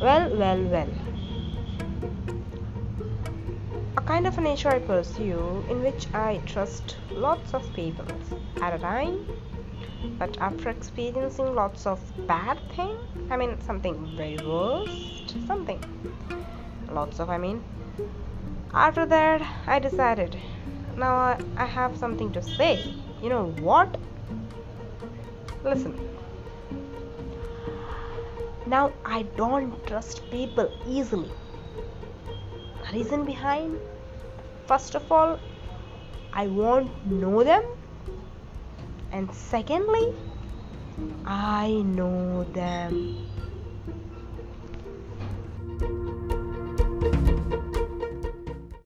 well, well. Well. A kind of a nature I pursue in which I trust lots of people at a time, but after experiencing lots of bad thing, I mean something very worst, something, lots of I mean. After that, I decided now I, I have something to say. You know what? Listen. Now I don't trust people easily. Reason behind? First of all, I won't know them. And secondly, I know them.